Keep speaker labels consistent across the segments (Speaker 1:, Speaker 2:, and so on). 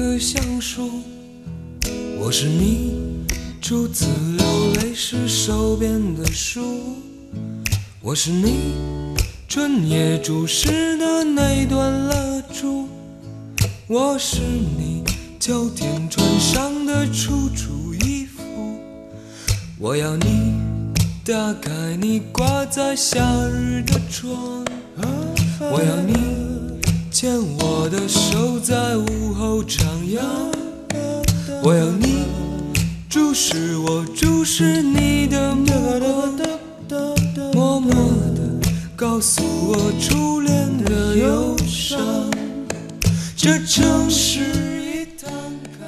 Speaker 1: 的那棵橡树，我是你初次流泪时手边的书，我是你春夜注视的那段蜡烛，我是你秋天穿上的楚楚衣服，我要你打开你挂在夏日的窗，我要你。牵我的手，在午后徜徉。我要你注视我，注视你的目光，默默地告诉我初恋的忧伤。这城市。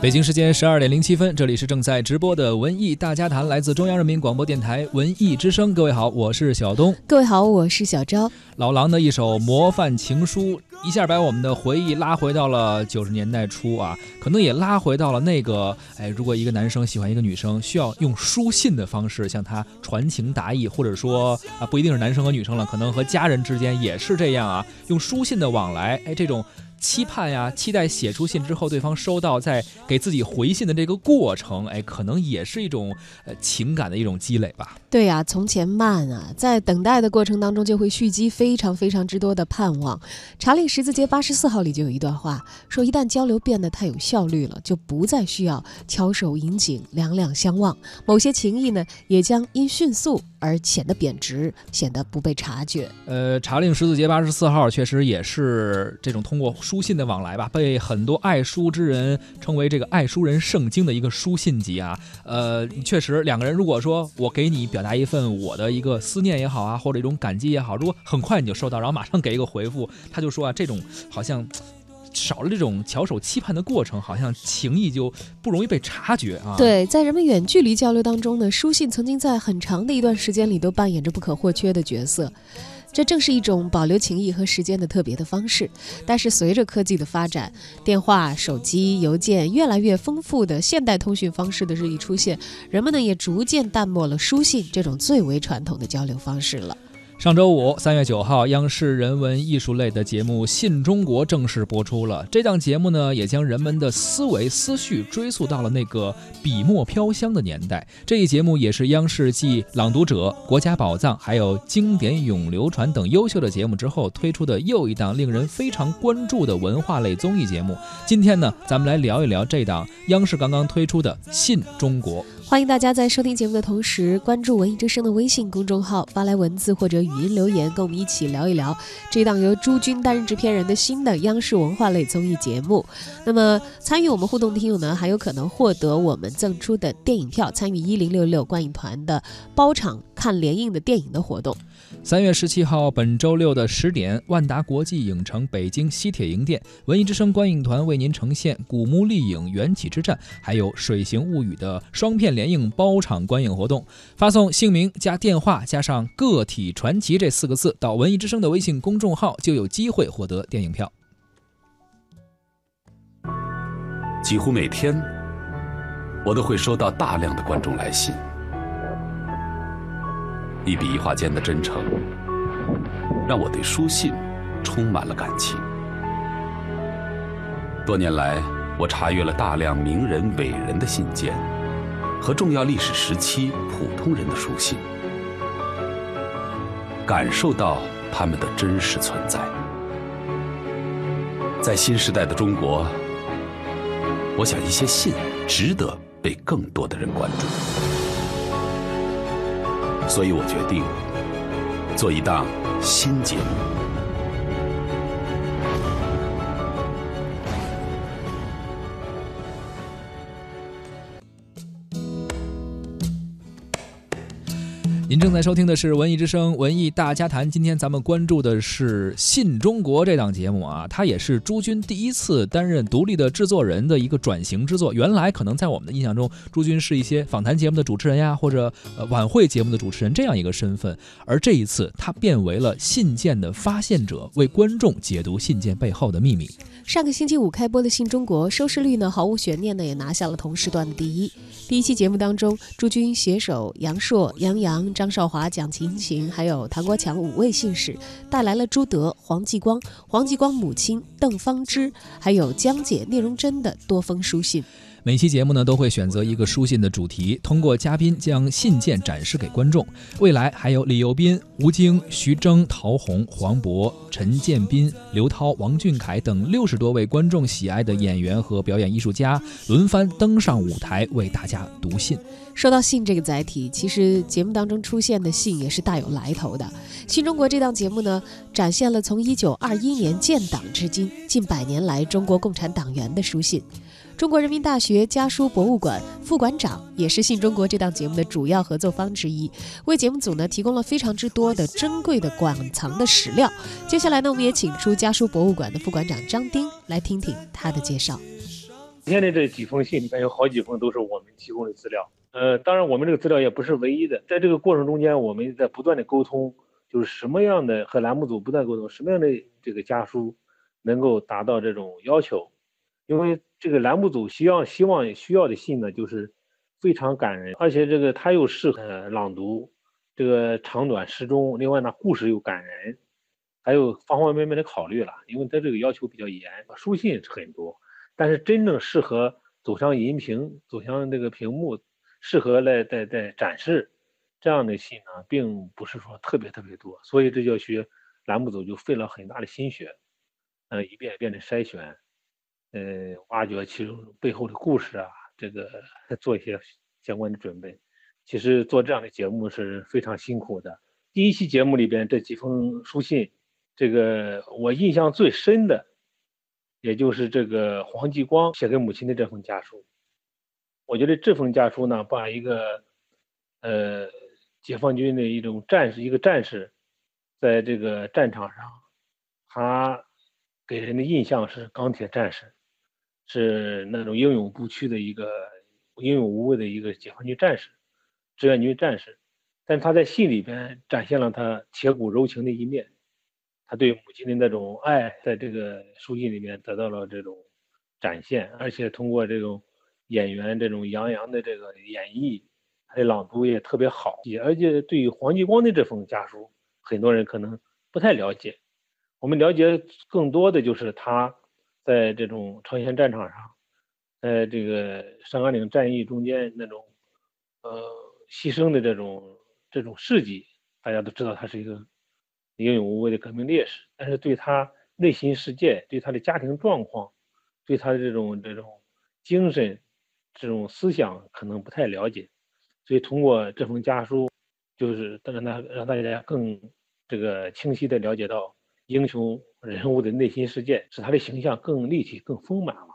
Speaker 2: 北京时间十二点零七分，这里是正在直播的文艺大家谈，来自中央人民广播电台文艺之声。各位好，我是小东。
Speaker 3: 各位好，我是小昭。
Speaker 2: 老狼的一首模范情书，一下把我们的回忆拉回到了九十年代初啊，可能也拉回到了那个，哎，如果一个男生喜欢一个女生，需要用书信的方式向她传情达意，或者说啊，不一定是男生和女生了，可能和家人之间也是这样啊，用书信的往来，哎，这种。期盼呀，期待写出信之后，对方收到再给自己回信的这个过程，哎，可能也是一种呃情感的一种积累吧。
Speaker 3: 对呀，从前慢啊，在等待的过程当中就会蓄积非常非常之多的盼望。查理十字街八十四号里就有一段话说：一旦交流变得太有效率了，就不再需要翘首引颈、两两相望，某些情谊呢，也将因迅速而显得贬值，显得不被察觉。
Speaker 2: 呃，查令十字街八十四号确实也是这种通过。书信的往来吧，被很多爱书之人称为这个爱书人圣经的一个书信集啊。呃，确实，两个人如果说我给你表达一份我的一个思念也好啊，或者一种感激也好，如果很快你就收到，然后马上给一个回复，他就说啊，这种好像少了这种翘首期盼的过程，好像情谊就不容易被察觉啊。
Speaker 3: 对，在人们远距离交流当中呢，书信曾经在很长的一段时间里都扮演着不可或缺的角色。这正是一种保留情谊和时间的特别的方式。但是随着科技的发展，电话、手机、邮件越来越丰富的现代通讯方式的日益出现，人们呢也逐渐淡漠了书信这种最为传统的交流方式了。
Speaker 2: 上周五，三月九号，央视人文艺术类的节目《信中国》正式播出了。这档节目呢，也将人们的思维思绪追溯到了那个笔墨飘香的年代。这一节目也是央视继《朗读者》《国家宝藏》还有《经典永流传》等优秀的节目之后推出的又一档令人非常关注的文化类综艺节目。今天呢，咱们来聊一聊这档央视刚刚推出的《信中国》。
Speaker 3: 欢迎大家在收听节目的同时，关注文艺之声的微信公众号，发来文字或者语音留言，跟我们一起聊一聊这档由朱军担任制片人的新的央视文化类综艺节目。那么，参与我们互动的听友呢，还有可能获得我们赠出的电影票，参与一零六六观影团的包场看联映的电影的活动。
Speaker 2: 三月十七号，本周六的十点，万达国际影城北京西铁营店，文艺之声观影团为您呈现《古墓丽影》《缘起之战》，还有《水形物语》的双片联映包场观影活动。发送姓名加电话加上“个体传奇”这四个字到文艺之声的微信公众号，就有机会获得电影票。
Speaker 4: 几乎每天，我都会收到大量的观众来信。一笔一画间的真诚，让我对书信充满了感情。多年来，我查阅了大量名人伟人的信件和重要历史时期普通人的书信，感受到他们的真实存在。在新时代的中国，我想一些信值得被更多的人关注。所以我决定做一档新节目。
Speaker 2: 您正在收听的是《文艺之声·文艺大家谈》，今天咱们关注的是《信中国》这档节目啊，它也是朱军第一次担任独立的制作人的一个转型之作。原来可能在我们的印象中，朱军是一些访谈节目的主持人呀，或者呃晚会节目的主持人这样一个身份，而这一次他变为了信件的发现者，为观众解读信件背后的秘密。
Speaker 3: 上个星期五开播的《信中国》收视率呢毫无悬念的也拿下了同时段的第一。第一期节目当中，朱军携手杨烁、杨洋。张少华、蒋勤勤，还有唐国强五位信使，带来了朱德、黄继光、黄继光母亲邓芳芝，还有江姐聂荣臻的多封书信。
Speaker 2: 每期节目呢都会选择一个书信的主题，通过嘉宾将信件展示给观众。未来还有李幼斌、吴京、徐峥、陶虹、黄渤、陈建斌、刘涛、王俊凯等六十多位观众喜爱的演员和表演艺术家轮番登上舞台为大家读信。
Speaker 3: 说到信这个载体，其实节目当中出现的信也是大有来头的。新中国这档节目呢，展现了从一九二一年建党至今近百年来中国共产党员的书信。中国人民大学家书博物馆副馆长，也是《信中国》这档节目的主要合作方之一，为节目组呢提供了非常之多的珍贵的馆藏的史料。接下来呢，我们也请出家书博物馆的副馆长张丁来听听他的介绍。
Speaker 5: 今天的这几封信里面有好几封都是我们提供的资料，呃，当然我们这个资料也不是唯一的，在这个过程中间，我们在不断的沟通，就是什么样的和栏目组不断沟通，什么样的这个家书能够达到这种要求。因为这个栏目组希望希望需要的信呢，就是非常感人，而且这个它又适合朗读，这个长短适中，另外呢故事又感人，还有方方面面的考虑了。因为它这个要求比较严，书信是很多，但是真正适合走向荧屏、走向这个屏幕，适合来在在展示这样的信呢，并不是说特别特别多。所以这就学栏目组就费了很大的心血，呃，一遍一遍的筛选。呃，挖掘其中背后的故事啊，这个做一些相关的准备。其实做这样的节目是非常辛苦的。第一期节目里边这几封书信，这个我印象最深的，也就是这个黄继光写给母亲的这封家书。我觉得这封家书呢，把一个呃解放军的一种战士，一个战士，在这个战场上，他给人的印象是钢铁战士。是那种英勇不屈的一个英勇无畏的一个解放军战士，志愿军战士，但他在信里边展现了他铁骨柔情的一面，他对母亲的那种爱，在这个书信里面得到了这种展现，而且通过这种演员这种杨洋的这个演绎，他的朗读也特别好，而且对于黄继光的这封家书，很多人可能不太了解，我们了解更多的就是他。在这种朝鲜战场上，在这个上甘岭战役中间那种，呃，牺牲的这种这种事迹，大家都知道他是一个英勇无畏的革命烈士。但是对他内心世界、对他的家庭状况、对他的这种这种精神、这种思想，可能不太了解。所以通过这封家书，就是让他让大家更这个清晰的了解到英雄。人物的内心世界，使他的形象更立体、更丰满了。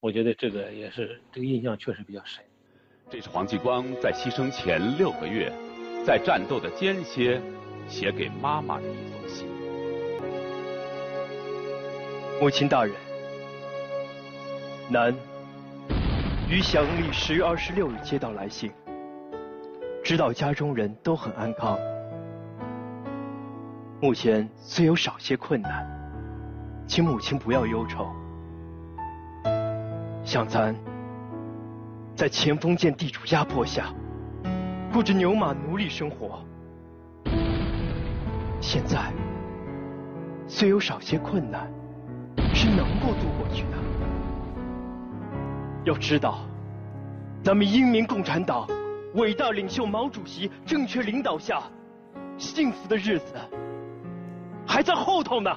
Speaker 5: 我觉得这个也是这个印象确实比较深。
Speaker 4: 这是黄继光在牺牲前六个月，在战斗的间歇写给妈妈的一封信。
Speaker 6: 母亲大人，男于祥历十月二十六日接到来信，知道家中人都很安康。目前虽有少些困难，请母亲不要忧愁。像咱在前锋舰地主压迫下，过着牛马奴隶生活，现在虽有少些困难，是能够度过去的。要知道，咱们英明共产党伟大领袖毛主席正确领导下，幸福的日子。还在后头呢。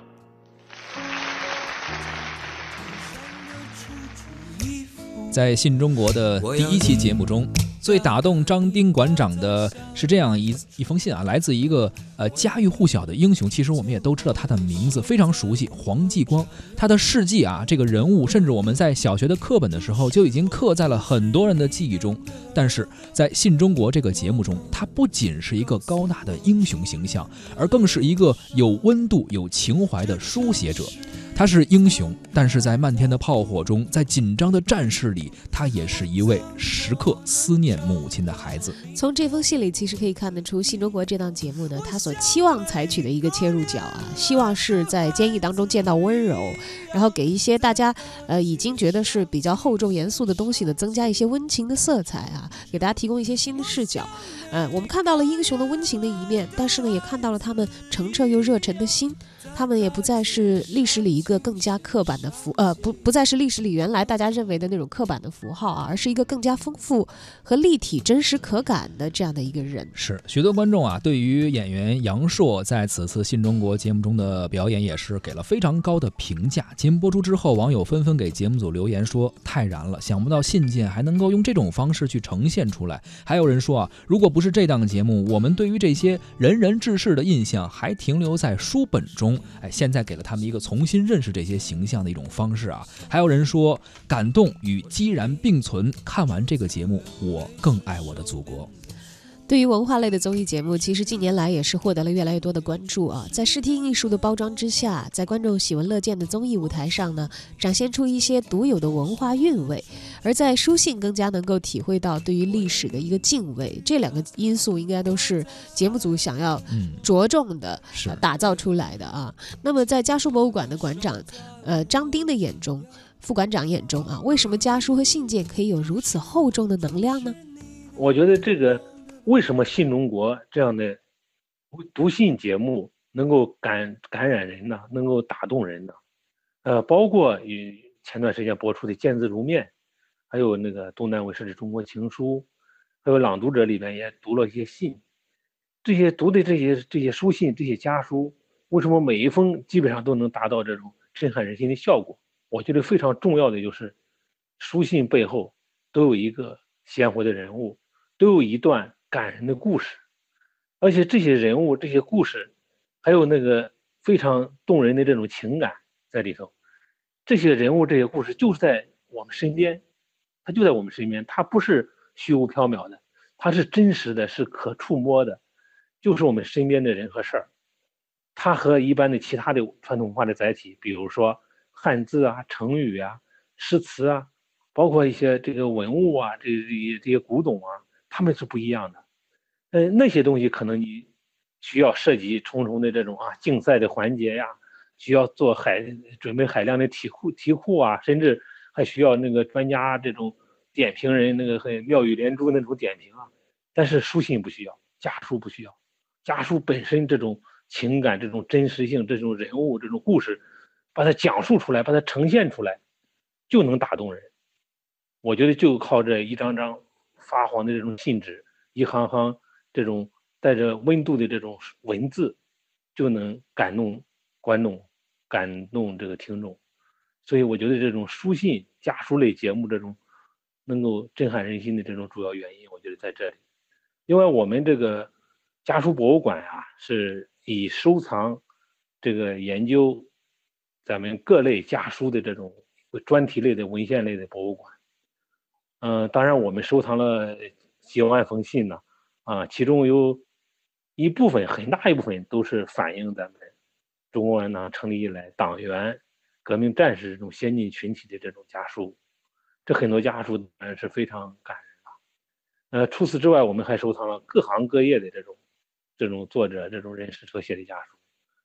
Speaker 2: 在《信中国》的第一期节目中。最打动张丁馆长的是这样一一封信啊，来自一个呃家喻户晓的英雄。其实我们也都知道他的名字，非常熟悉，黄继光。他的事迹啊，这个人物，甚至我们在小学的课本的时候就已经刻在了很多人的记忆中。但是在《信中国》这个节目中，他不仅是一个高大的英雄形象，而更是一个有温度、有情怀的书写者。他是英雄，但是在漫天的炮火中，在紧张的战事里，他也是一位时刻思念母亲的孩子。
Speaker 3: 从这封信里，其实可以看得出，《新中国》这档节目呢，他所期望采取的一个切入角啊，希望是在监狱当中见到温柔，然后给一些大家呃已经觉得是比较厚重严肃的东西呢，增加一些温情的色彩啊，给大家提供一些新的视角。嗯，我们看到了英雄的温情的一面，但是呢，也看到了他们澄澈又热忱的心。他们也不再是历史里一个一个更加刻板的符，呃，不，不再是历史里原来大家认为的那种刻板的符号啊，而是一个更加丰富和立体、真实可感的这样的一个人。
Speaker 2: 是许多观众啊，对于演员杨烁在此次新中国节目中的表演也是给了非常高的评价。节目播出之后，网友纷纷给节目组留言说：“太燃了，想不到信件还能够用这种方式去呈现出来。”还有人说啊，如果不是这档节目，我们对于这些仁人志士的印象还停留在书本中。哎，现在给了他们一个重新认识这些形象的一种方式啊！还有人说，感动与激然并存。看完这个节目，我更爱我的祖国。
Speaker 3: 对于文化类的综艺节目，其实近年来也是获得了越来越多的关注啊。在视听艺术的包装之下，在观众喜闻乐见的综艺舞台上呢，展现出一些独有的文化韵味；而在书信，更加能够体会到对于历史的一个敬畏。这两个因素应该都是节目组想要着重的打造出来的啊。那么，在家书博物馆的馆长，呃，张丁的眼中，副馆长眼中啊，为什么家书和信件可以有如此厚重的能量呢？
Speaker 5: 我觉得这个。为什么新中国这样的读信节目能够感感染人呢？能够打动人呢？呃，包括与前段时间播出的《见字如面》，还有那个东南卫视的《中国情书》，还有《朗读者》里边也读了一些信。这些读的这些这些书信、这些家书，为什么每一封基本上都能达到这种震撼人心的效果？我觉得非常重要的就是，书信背后都有一个鲜活的人物，都有一段。感人的故事，而且这些人物、这些故事，还有那个非常动人的这种情感在里头。这些人物、这些故事就是在我们身边，它就在我们身边，它不是虚无缥缈的，它是真实的，是可触摸的，就是我们身边的人和事儿。它和一般的其他的传统文化的载体，比如说汉字啊、成语啊、诗词啊，包括一些这个文物啊、这这这些古董啊。他们是不一样的，呃，那些东西可能你需要涉及重重的这种啊竞赛的环节呀，需要做海准备海量的题库题库啊，甚至还需要那个专家这种点评人那个很妙语连珠那种点评啊。但是书信不需要，家书不需要，家书本身这种情感、这种真实性、这种人物、这种故事，把它讲述出来，把它呈现出来，就能打动人。我觉得就靠这一张张。发黄的这种信纸，一行行这种带着温度的这种文字，就能感动观众，感动这个听众。所以我觉得这种书信家书类节目这种能够震撼人心的这种主要原因，我觉得在这里。另外，我们这个家书博物馆啊，是以收藏这个研究咱们各类家书的这种专题类的文献类的博物馆。嗯，当然，我们收藏了几万封信呢，啊，其中有一部分很大一部分都是反映咱们中国共产党成立以来党员、革命战士这种先进群体的这种家书，这很多家书当然是非常感人的。呃，除此之外，我们还收藏了各行各业的这种这种作者、这种人士所写的家书，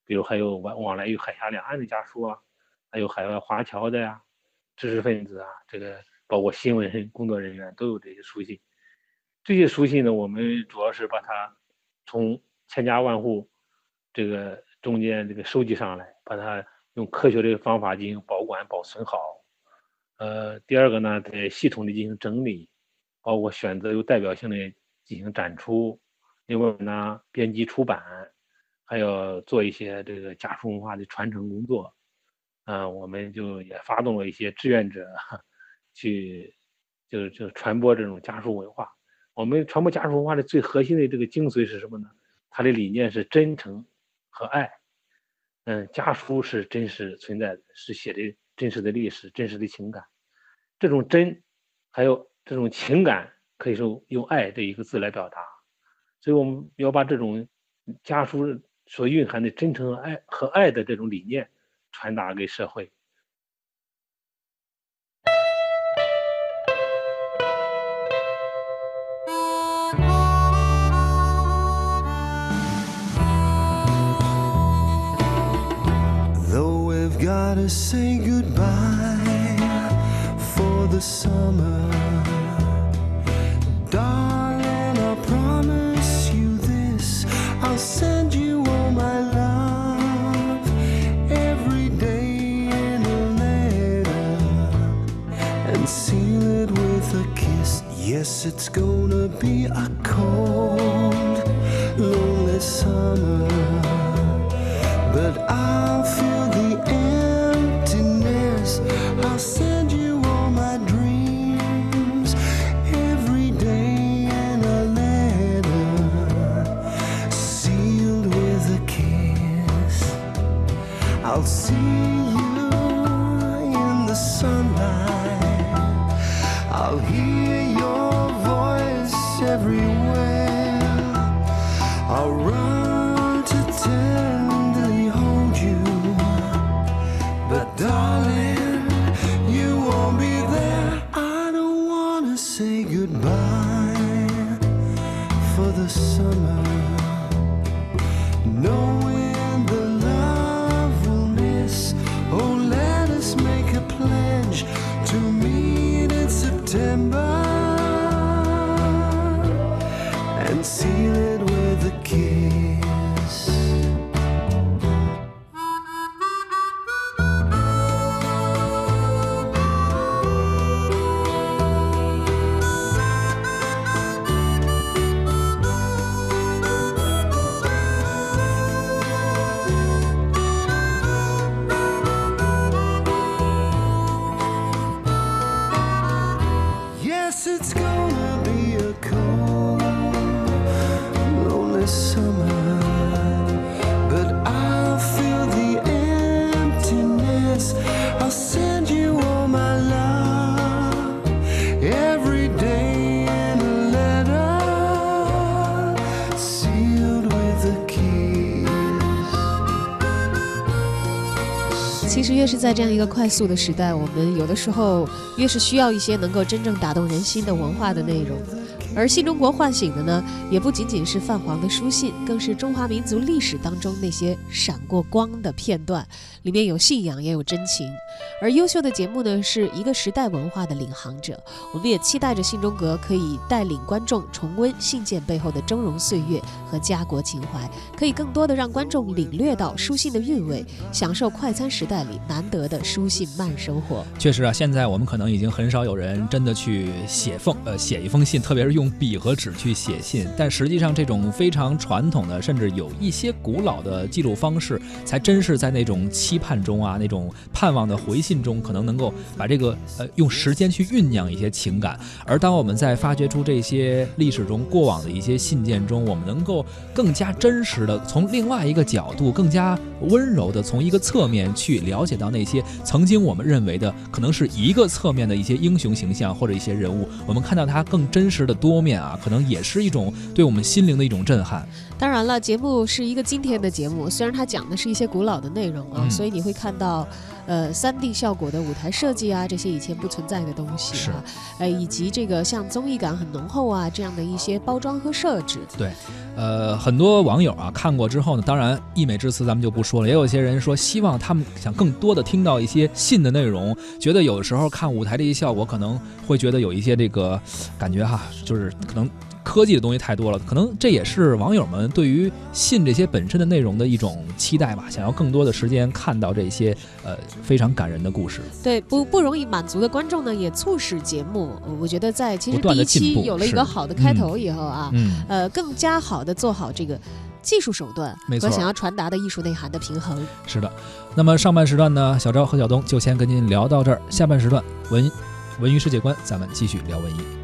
Speaker 5: 比如还有往往来于海峡两岸的家书啊，还有海外华侨的呀，知识分子啊，这个。包括新闻工作人员都有这些书信，这些书信呢，我们主要是把它从千家万户这个中间这个收集上来，把它用科学的方法进行保管保存好。呃，第二个呢，在系统的进行整理，包括选择有代表性的进行展出。另外呢，编辑出版，还要做一些这个家书文化的传承工作。嗯，我们就也发动了一些志愿者。去，就是就传播这种家书文化。我们传播家书文化的最核心的这个精髓是什么呢？它的理念是真诚和爱。嗯，家书是真实存在的，是写的真实的历史、真实的情感。这种真，还有这种情感，可以说用爱这一个字来表达。所以我们要把这种家书所蕴含的真诚和爱和爱的这种理念传达给社会。
Speaker 1: Say goodbye for the summer,
Speaker 3: 其实越是在这样一个快速的时代，我们有的时候越是需要一些能够真正打动人心的文化的内容。而新中国唤醒的呢，也不仅仅是泛黄的书信，更是中华民族历史当中那些闪过光的片段，里面有信仰，也有真情。而优秀的节目呢，是一个时代文化的领航者。我们也期待着信中阁可以带领观众重温信件背后的峥嵘岁月和家国情怀，可以更多的让观众领略到书信的韵味，享受快餐时代里难得的书信慢生活。
Speaker 2: 确实啊，现在我们可能已经很少有人真的去写封呃写一封信，特别是用笔和纸去写信。但实际上，这种非常传统的，甚至有一些古老的记录方式，才真是在那种期盼中啊，那种盼望的回信中，可能能够把这个呃用时间去酝酿一些情感。而当我们在发掘出这些历史中过往的一些信件中，我们能够更加真实的从另外一个角度，更加温柔的从一个侧面去了解到那些曾经我们认为的可能是一个侧面的一些英雄形象或者一些人物，我们看到他更真实的多面啊，可能也是一种对我们心灵的一种震撼。
Speaker 3: 当然了，节目是一个今天的节目，虽然它讲的是一些古老的内容啊，
Speaker 2: 嗯
Speaker 3: 所以你会看到，呃，三 D 效果的舞台设计啊，这些以前不存在的东西
Speaker 2: 是
Speaker 3: 啊，呃，以及这个像综艺感很浓厚啊这样的一些包装和设置。
Speaker 2: 对呃，很多网友啊看过之后呢，当然溢美之词咱们就不说了，也有些人说希望他们想更多的听到一些信的内容，觉得有时候看舞台这些效果可能会觉得有一些这个感觉哈，就是可能。科技的东西太多了，可能这也是网友们对于信这些本身的内容的一种期待吧，想要更多的时间看到这些呃非常感人的故事。
Speaker 3: 对，不不容易满足的观众呢，也促使节目，呃我觉得在其实第一期有了一个好的开头以后啊，
Speaker 2: 嗯，
Speaker 3: 呃，更加好的做好这个技术手段和想要传达的艺术内涵的平衡。
Speaker 2: 是的。那么上半时段呢，小昭和小东就先跟您聊到这儿，下半时段文文娱世界观，咱们继续聊文艺。